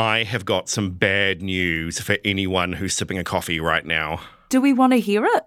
I have got some bad news for anyone who's sipping a coffee right now. Do we want to hear it?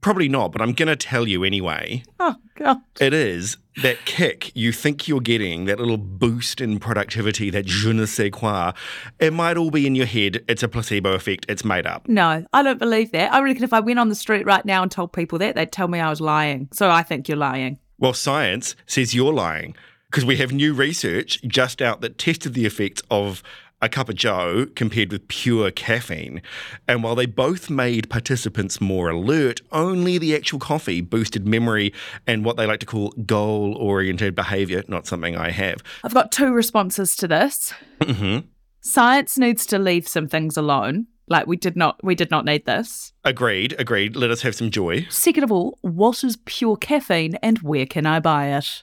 Probably not, but I'm going to tell you anyway. Oh, God. It is that kick you think you're getting, that little boost in productivity, that je ne sais quoi. It might all be in your head. It's a placebo effect. It's made up. No, I don't believe that. I reckon if I went on the street right now and told people that, they'd tell me I was lying. So I think you're lying. Well, science says you're lying because we have new research just out that tested the effects of a cup of joe compared with pure caffeine. And while they both made participants more alert, only the actual coffee boosted memory and what they like to call goal oriented behavior, not something I have. I've got two responses to this. hmm Science needs to leave some things alone. Like we did not we did not need this. Agreed, agreed. Let us have some joy. Second of all, what is pure caffeine and where can I buy it?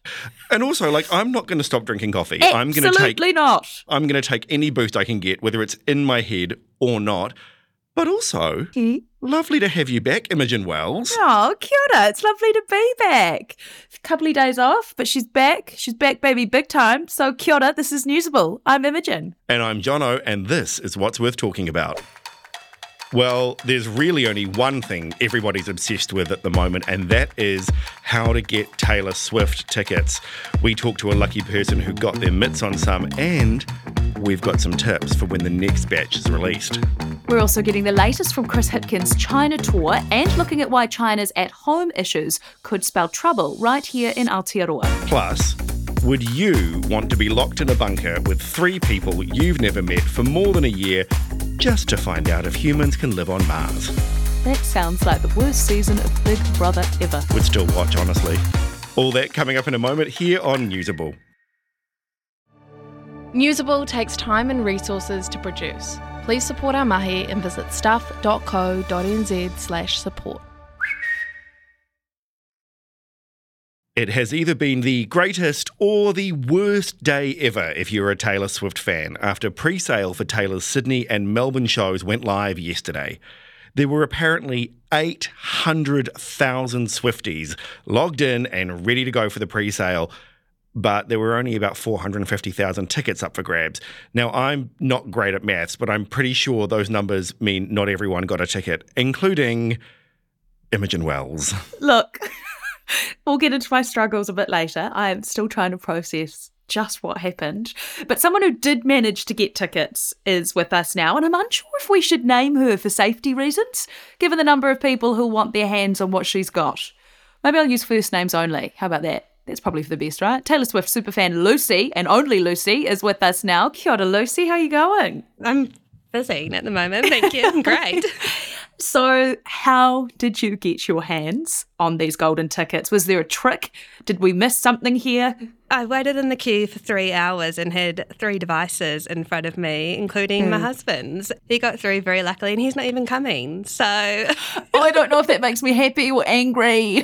And also, like, I'm not going to stop drinking coffee. I'm going to take Absolutely not. I'm going to take any boost I can get, whether it's in my head or not. But also, lovely to have you back, Imogen Wells. Oh, kia ora. It's lovely to be back. A couple of days off, but she's back. She's back, baby, big time. So, kia ora. This is Newsable. I'm Imogen. And I'm Jono, and this is what's worth talking about. Well, there's really only one thing everybody's obsessed with at the moment, and that is how to get Taylor Swift tickets. We talked to a lucky person who got their mitts on some, and we've got some tips for when the next batch is released. We're also getting the latest from Chris Hipkins' China tour and looking at why China's at home issues could spell trouble right here in Aotearoa. Plus, would you want to be locked in a bunker with three people you've never met for more than a year just to find out if humans can live on Mars? That sounds like the worst season of Big Brother ever. Would still watch, honestly. All that coming up in a moment here on Newsable. Newsable takes time and resources to produce. Please support our mahi and visit stuff.co.nz It has either been the greatest or the worst day ever if you're a Taylor Swift fan after pre sale for Taylor's Sydney and Melbourne shows went live yesterday. There were apparently 800,000 Swifties logged in and ready to go for the pre sale, but there were only about 450,000 tickets up for grabs. Now, I'm not great at maths, but I'm pretty sure those numbers mean not everyone got a ticket, including Imogen Wells. Look, we'll get into my struggles a bit later. I am still trying to process just what happened. But someone who did manage to get tickets is with us now, and I'm unsure if we should name her for safety reasons, given the number of people who want their hands on what she's got. Maybe I'll use first names only. How about that? That's probably for the best, right? Taylor Swift superfan Lucy, and only Lucy, is with us now. Kia ora, Lucy. How are you going? I'm busy at the moment. Thank you. I'm great. So, how did you get your hands on these golden tickets? Was there a trick? Did we miss something here? I waited in the queue for three hours and had three devices in front of me, including my hmm. husband's. He got through very luckily, and he's not even coming. So, I don't know if that makes me happy or angry.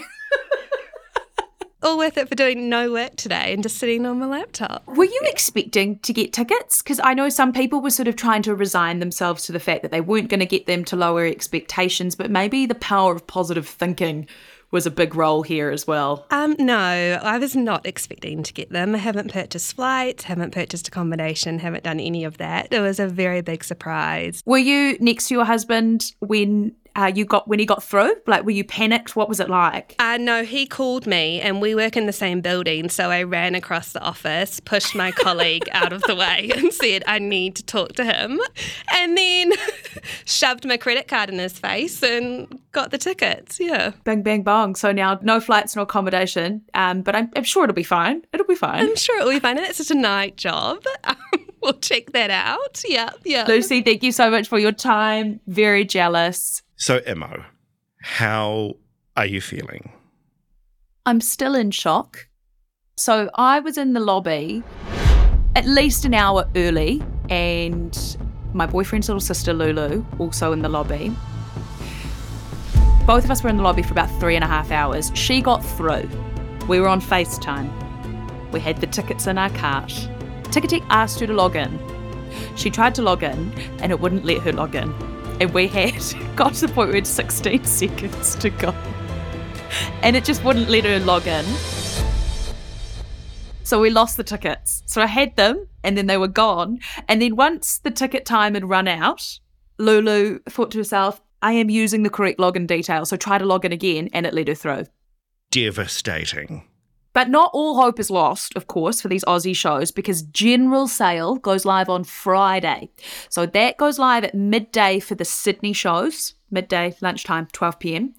All worth it for doing no work today and just sitting on my laptop. Were you expecting to get tickets? Because I know some people were sort of trying to resign themselves to the fact that they weren't going to get them to lower expectations, but maybe the power of positive thinking was a big role here as well. Um, no, I was not expecting to get them. I haven't purchased flights, haven't purchased accommodation, haven't done any of that. It was a very big surprise. Were you next to your husband when uh, you got when he got through? Like, were you panicked? What was it like? Uh, no, he called me and we work in the same building. So I ran across the office, pushed my colleague out of the way and said, I need to talk to him. And then shoved my credit card in his face and got the tickets. Yeah. Bang, bang, bong. So now no flights, no accommodation. Um, but I'm, I'm sure it'll be fine. It'll be fine. I'm sure it will be fun. It's just a night job. we'll check that out. Yeah. Yeah. Lucy, thank you so much for your time. Very jealous. So, Imo, how are you feeling? I'm still in shock. So I was in the lobby at least an hour early, and my boyfriend's little sister Lulu also in the lobby. Both of us were in the lobby for about three and a half hours. She got through. We were on FaceTime. We had the tickets in our cart. Ticketek asked her to log in. She tried to log in, and it wouldn't let her log in. And we had got to the point where we had 16 seconds to go. And it just wouldn't let her log in. So we lost the tickets. So I had them and then they were gone. And then once the ticket time had run out, Lulu thought to herself, I am using the correct login details. So try to log in again, and it let her through. Devastating. But not all hope is lost, of course, for these Aussie shows because General Sale goes live on Friday. So that goes live at midday for the Sydney shows, midday, lunchtime, 12 pm.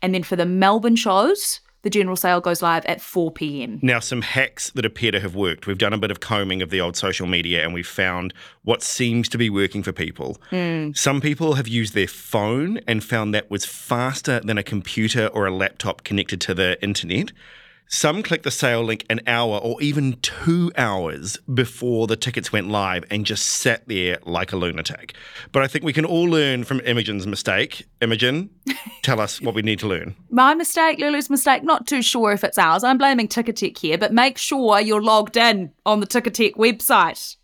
And then for the Melbourne shows, the general sale goes live at 4 pm. Now, some hacks that appear to have worked. We've done a bit of combing of the old social media and we've found what seems to be working for people. Hmm. Some people have used their phone and found that was faster than a computer or a laptop connected to the internet. Some clicked the sale link an hour or even two hours before the tickets went live and just sat there like a lunatic. But I think we can all learn from Imogen's mistake. Imogen, tell us what we need to learn. My mistake, Lulu's mistake, not too sure if it's ours. I'm blaming Ticketek here, but make sure you're logged in on the Ticketek website.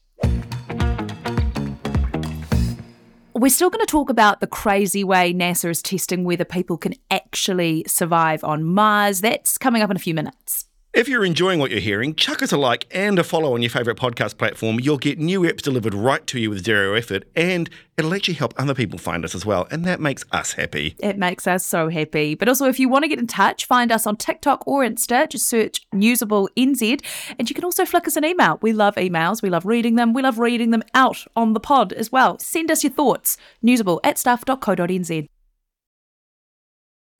We're still going to talk about the crazy way NASA is testing whether people can actually survive on Mars. That's coming up in a few minutes. If you're enjoying what you're hearing, chuck us a like and a follow on your favourite podcast platform. You'll get new eps delivered right to you with zero effort, and it'll actually help other people find us as well. And that makes us happy. It makes us so happy. But also, if you want to get in touch, find us on TikTok or Insta. Just search Newsable NZ. And you can also flick us an email. We love emails. We love reading them. We love reading them out on the pod as well. Send us your thoughts. Newsable at stuff.co.nz.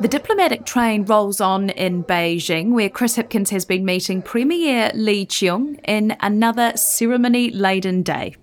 The diplomatic train rolls on in Beijing, where Chris Hipkins has been meeting Premier Li Qiang in another ceremony laden day.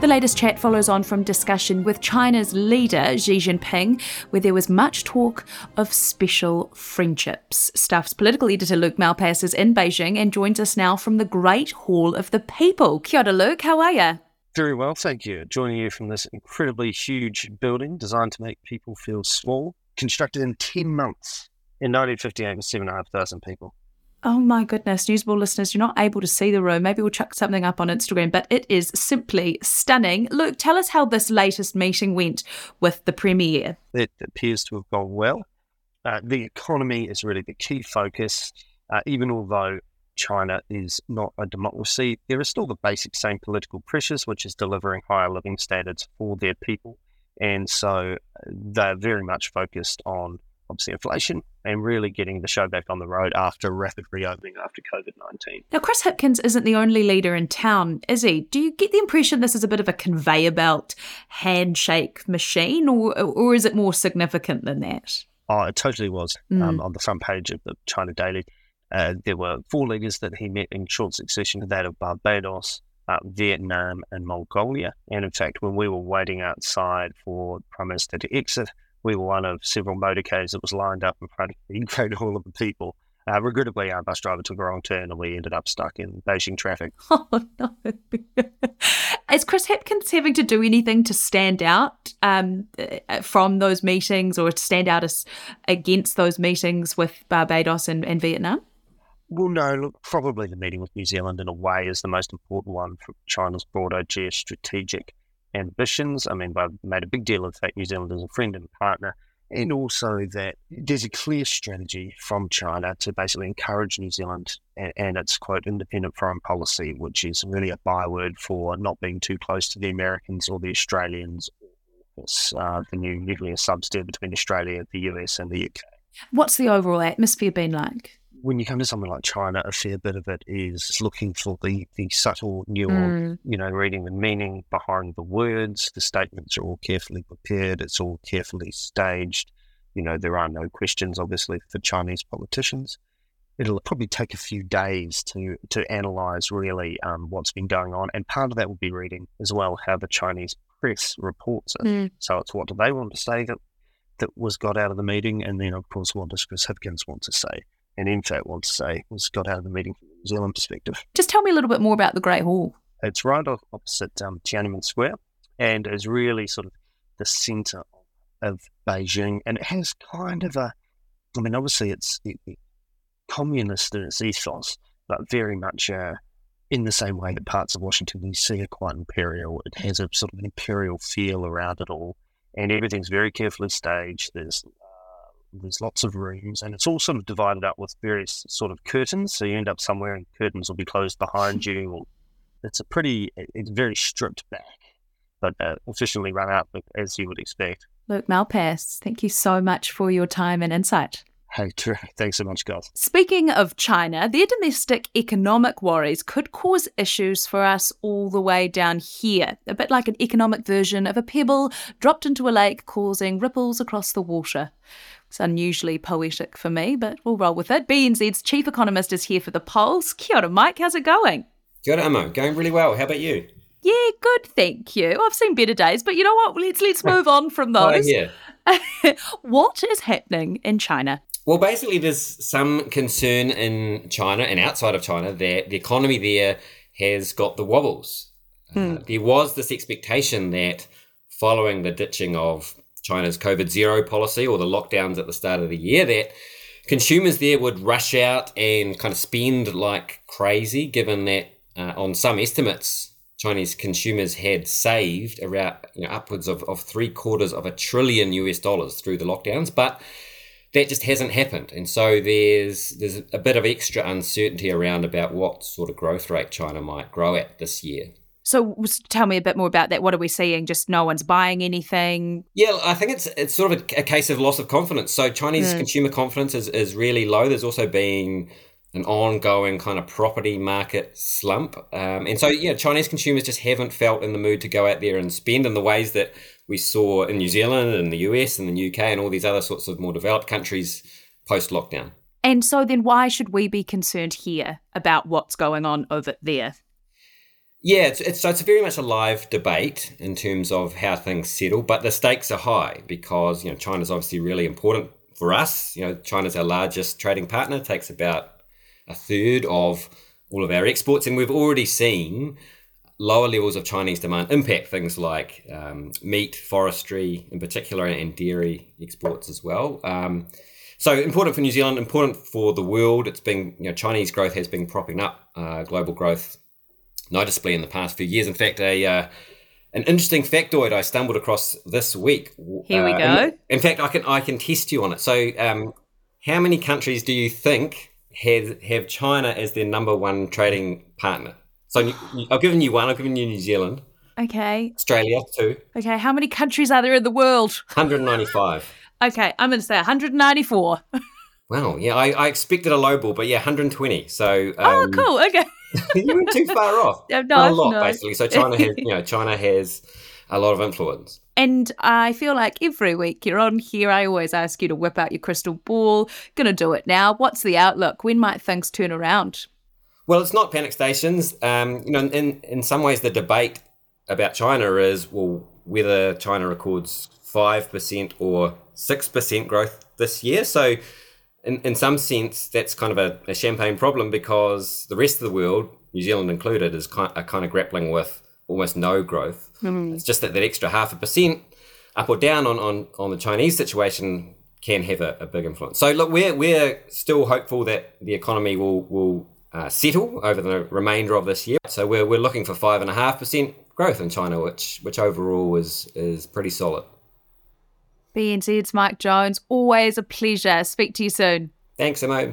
The latest chat follows on from discussion with China's leader, Xi Jinping, where there was much talk of special friendships. Stuff's political editor Luke Malpass is in Beijing and joins us now from the Great Hall of the People. Kia ora, Luke. How are you? Very well, thank you. Joining you from this incredibly huge building designed to make people feel small, constructed in 10 months. In 1958 with 7,500 people. Oh my goodness, Newsable listeners, you're not able to see the room. Maybe we'll chuck something up on Instagram, but it is simply stunning. Luke, tell us how this latest meeting went with the Premier. It appears to have gone well. Uh, the economy is really the key focus. Uh, even although China is not a democracy, there are still the basic same political pressures, which is delivering higher living standards for their people. And so uh, they're very much focused on obviously inflation and really getting the show back on the road after rapid reopening after COVID 19. Now, Chris Hipkins isn't the only leader in town, is he? Do you get the impression this is a bit of a conveyor belt handshake machine, or, or is it more significant than that? Oh, it totally was. Um, on the front page of the China Daily, uh, there were four leaders that he met in short succession that of Barbados, uh, Vietnam, and Mongolia. And in fact, when we were waiting outside for the Prime Minister to exit, we were one of several motorcades that was lined up in front of the Great Hall of the People. Uh, regrettably, our bus driver took a wrong turn and we ended up stuck in Beijing traffic. Oh no! Is Chris Hipkins having to do anything to stand out um, uh, from those meetings, or to stand out as against those meetings with Barbados and, and Vietnam? Well, no, look, probably the meeting with New Zealand in a way is the most important one for China's broader geostrategic ambitions. I mean, I've made a big deal of the fact New Zealand is a friend and partner, and also that there's a clear strategy from China to basically encourage New Zealand and, and its quote independent foreign policy, which is really a byword for not being too close to the Americans or the Australians. Uh, the new nuclear substance between Australia, the US, and the UK What's the overall atmosphere been like? When you come to something like China, a fair bit of it is looking for the, the subtle nuance, you know, reading the meaning behind the words. The statements are all carefully prepared, it's all carefully staged. You know, there are no questions, obviously, for Chinese politicians. It'll probably take a few days to, to analyse really um, what's been going on. And part of that will be reading as well how the Chinese press reports it. Mm. So it's what do they want to say that that was got out of the meeting, and then of course what does Chris Hipkins want to say, and in fact want to say was got out of the meeting from the New Zealand perspective. Just tell me a little bit more about the Great Hall. It's right off opposite um, Tiananmen Square, and is really sort of the centre of Beijing, and it has kind of a, I mean, obviously it's it, it, communist in its ethos, but very much uh, in the same way that parts of Washington D.C. are quite imperial. It has a sort of an imperial feel around it all, and everything's very carefully staged. There's there's lots of rooms, and it's all sort of divided up with various sort of curtains. So you end up somewhere, and curtains will be closed behind you. Or it's a pretty, it's very stripped back, but uh, efficiently run out as you would expect. Luke Malpass, thank you so much for your time and insight. Hey, thanks so much, guys. Speaking of China, their domestic economic worries could cause issues for us all the way down here, a bit like an economic version of a pebble dropped into a lake causing ripples across the water. It's unusually poetic for me, but we'll roll with it. BNZ's chief economist is here for the Pulse. Kia ora, Mike. How's it going? Kia ora, Amo. Going really well. How about you? Yeah, good, thank you. I've seen better days, but you know what? Let's let's move on from those. Oh, yeah. what is happening in China? Well, basically, there's some concern in China and outside of China that the economy there has got the wobbles. Hmm. Uh, there was this expectation that following the ditching of China's COVID zero policy or the lockdowns at the start of the year, that consumers there would rush out and kind of spend like crazy, given that uh, on some estimates, Chinese consumers had saved around you know, upwards of, of three quarters of a trillion US dollars through the lockdowns. But that just hasn't happened. And so there's there's a bit of extra uncertainty around about what sort of growth rate China might grow at this year. So tell me a bit more about that. What are we seeing? Just no one's buying anything? Yeah, I think it's it's sort of a, a case of loss of confidence. So Chinese Mm. consumer confidence is, is really low. There's also been an ongoing kind of property market slump. Um, and so, yeah, Chinese consumers just haven't felt in the mood to go out there and spend in the ways that we saw in New Zealand and the US and the UK and all these other sorts of more developed countries post lockdown. And so then why should we be concerned here about what's going on over there? Yeah, it's, it's so it's very much a live debate in terms of how things settle, but the stakes are high because you know China's obviously really important for us. You know, China's our largest trading partner, takes about a third of all of our exports, and we've already seen lower levels of Chinese demand impact things like um, meat, forestry in particular, and dairy exports as well. Um, so important for New Zealand, important for the world. It's been you know Chinese growth has been propping up uh, global growth noticeably in the past few years. In fact, a uh, an interesting factoid I stumbled across this week. Here we Uh, go. In, in fact, I can I can test you on it. So, um, how many countries do you think have have China as their number one trading partner? So, I've given you one. I've given you New Zealand, Okay. Australia two, Okay. How many countries are there in the world? 195. Okay. I'm going to say 194. Wow, yeah, I, I expected a low ball, but yeah, 120. So, um, oh, cool. Okay. you weren't too far off. No, a lot, no. basically. So China has, you know, China has a lot of influence. And I feel like every week you're on here, I always ask you to whip out your crystal ball. Gonna do it now. What's the outlook? When might things turn around? Well, it's not panic stations. Um, you know, in in some ways, the debate about China is well whether China records five percent or six percent growth this year. So, in in some sense, that's kind of a, a champagne problem because the rest of the world, New Zealand included, is kind are kind of grappling with almost no growth. It's just that that extra half a percent up or down on, on, on the Chinese situation can have a, a big influence. So look, we're we're still hopeful that the economy will will uh, settle over the remainder of this year. So we're we're looking for five and a half percent growth in China, which which overall is is pretty solid. BNZ's Mike Jones, always a pleasure. Speak to you soon. Thanks, Amo.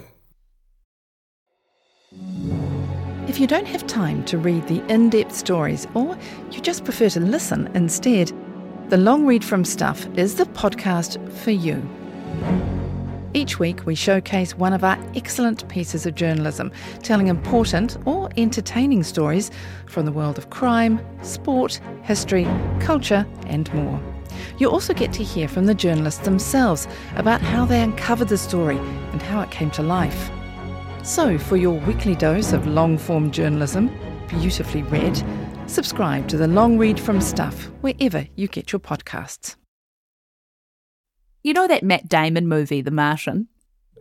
If you don't have time to read the in depth stories or you just prefer to listen instead, The Long Read from Stuff is the podcast for you. Each week, we showcase one of our excellent pieces of journalism, telling important or entertaining stories from the world of crime, sport, history, culture, and more. You also get to hear from the journalists themselves about how they uncovered the story and how it came to life. So, for your weekly dose of long form journalism, beautifully read, Subscribe to the long read from Stuff wherever you get your podcasts. You know that Matt Damon movie, The Martian?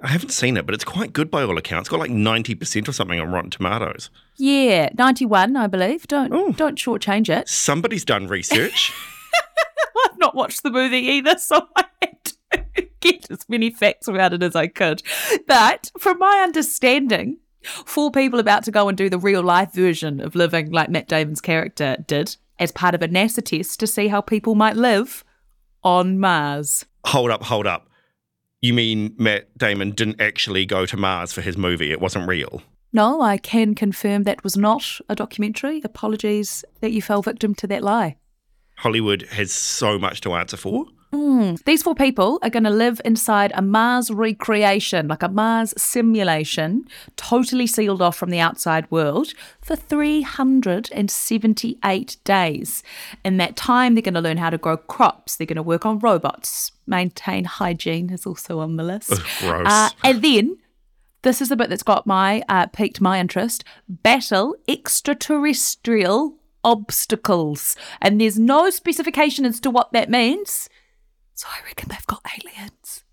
I haven't seen it, but it's quite good by all accounts. It's got like 90% or something on Rotten Tomatoes. Yeah, 91, I believe. Don't don't shortchange it. Somebody's done research. I've not watched the movie either, so I had to get as many facts about it as I could. But from my understanding, four people about to go and do the real life version of living like Matt Damon's character did as part of a NASA test to see how people might live on Mars. hold up, hold up. You mean Matt Damon didn't actually go to Mars for his movie? It wasn't real. No, I can confirm that was not a documentary. Apologies that you fell victim to that lie. Hollywood has so much to answer for. Mm. These four people are going to live inside a Mars recreation, like a Mars simulation, totally sealed off from the outside world for 378 days. In that time, they're going to learn how to grow crops, they're going to work on robots, maintain hygiene is also on the list. Ugh, gross. Uh, and then this is the bit that's got my uh, piqued my interest. Battle extraterrestrial obstacles, and there's no specification as to what that means. So I reckon they've got aliens.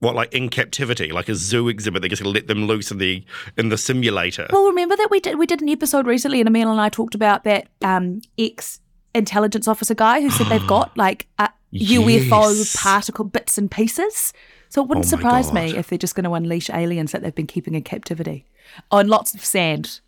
What, like in captivity, like a zoo exhibit? They're just going to let them loose in the in the simulator. Well, remember that we did we did an episode recently, and Emil and I talked about that um, ex intelligence officer guy who said they've got like UFO Yes. particle bits and pieces. So it wouldn't Oh surprise me if they're just going to unleash aliens that they've been keeping in captivity on lots of sand.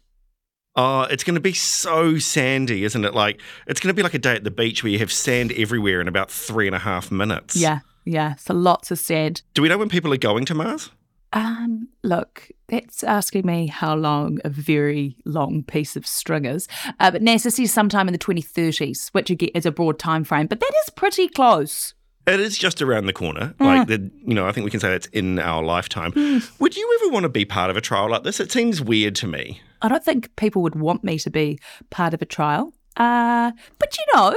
Oh, it's going to be so sandy, isn't it? Like it's going to be like a day at the beach where you have sand everywhere in about three and a half minutes. Yeah, yeah. So lots of sand. Do we know when people are going to Mars? Um, look, that's asking me how long a very long piece of string is. Uh, but NASA says sometime in the 2030s, which again is a broad time frame, but that is pretty close. It is just around the corner. Mm. Like the, you know, I think we can say that's in our lifetime. Would you ever want to be part of a trial like this? It seems weird to me. I don't think people would want me to be part of a trial. Uh, but you know,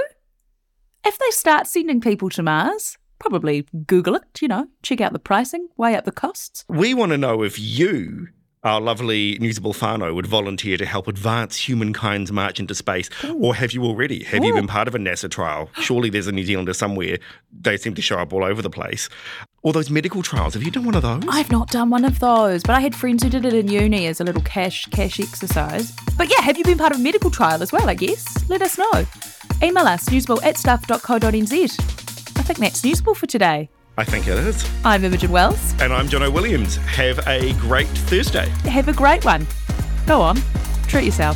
if they start sending people to Mars, probably Google it, you know, check out the pricing, weigh up the costs. We want to know if you, our lovely Newsable Whānau, would volunteer to help advance humankind's march into space. Or have you already? Have you been part of a NASA trial? Surely there's a New Zealander somewhere. They seem to show up all over the place. Or those medical trials. Have you done one of those? I've not done one of those, but I had friends who did it in uni as a little cash cash exercise. But yeah, have you been part of a medical trial as well, I guess? Let us know. Email us, newsable at stuff.co.nz. I think that's newsable for today. I think it is. I'm Imogen Wells. And I'm Jono Williams. Have a great Thursday. Have a great one. Go on, treat yourself.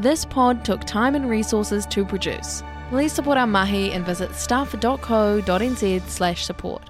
This pod took time and resources to produce. Please support our mahi and visit stuff.co.nz slash support.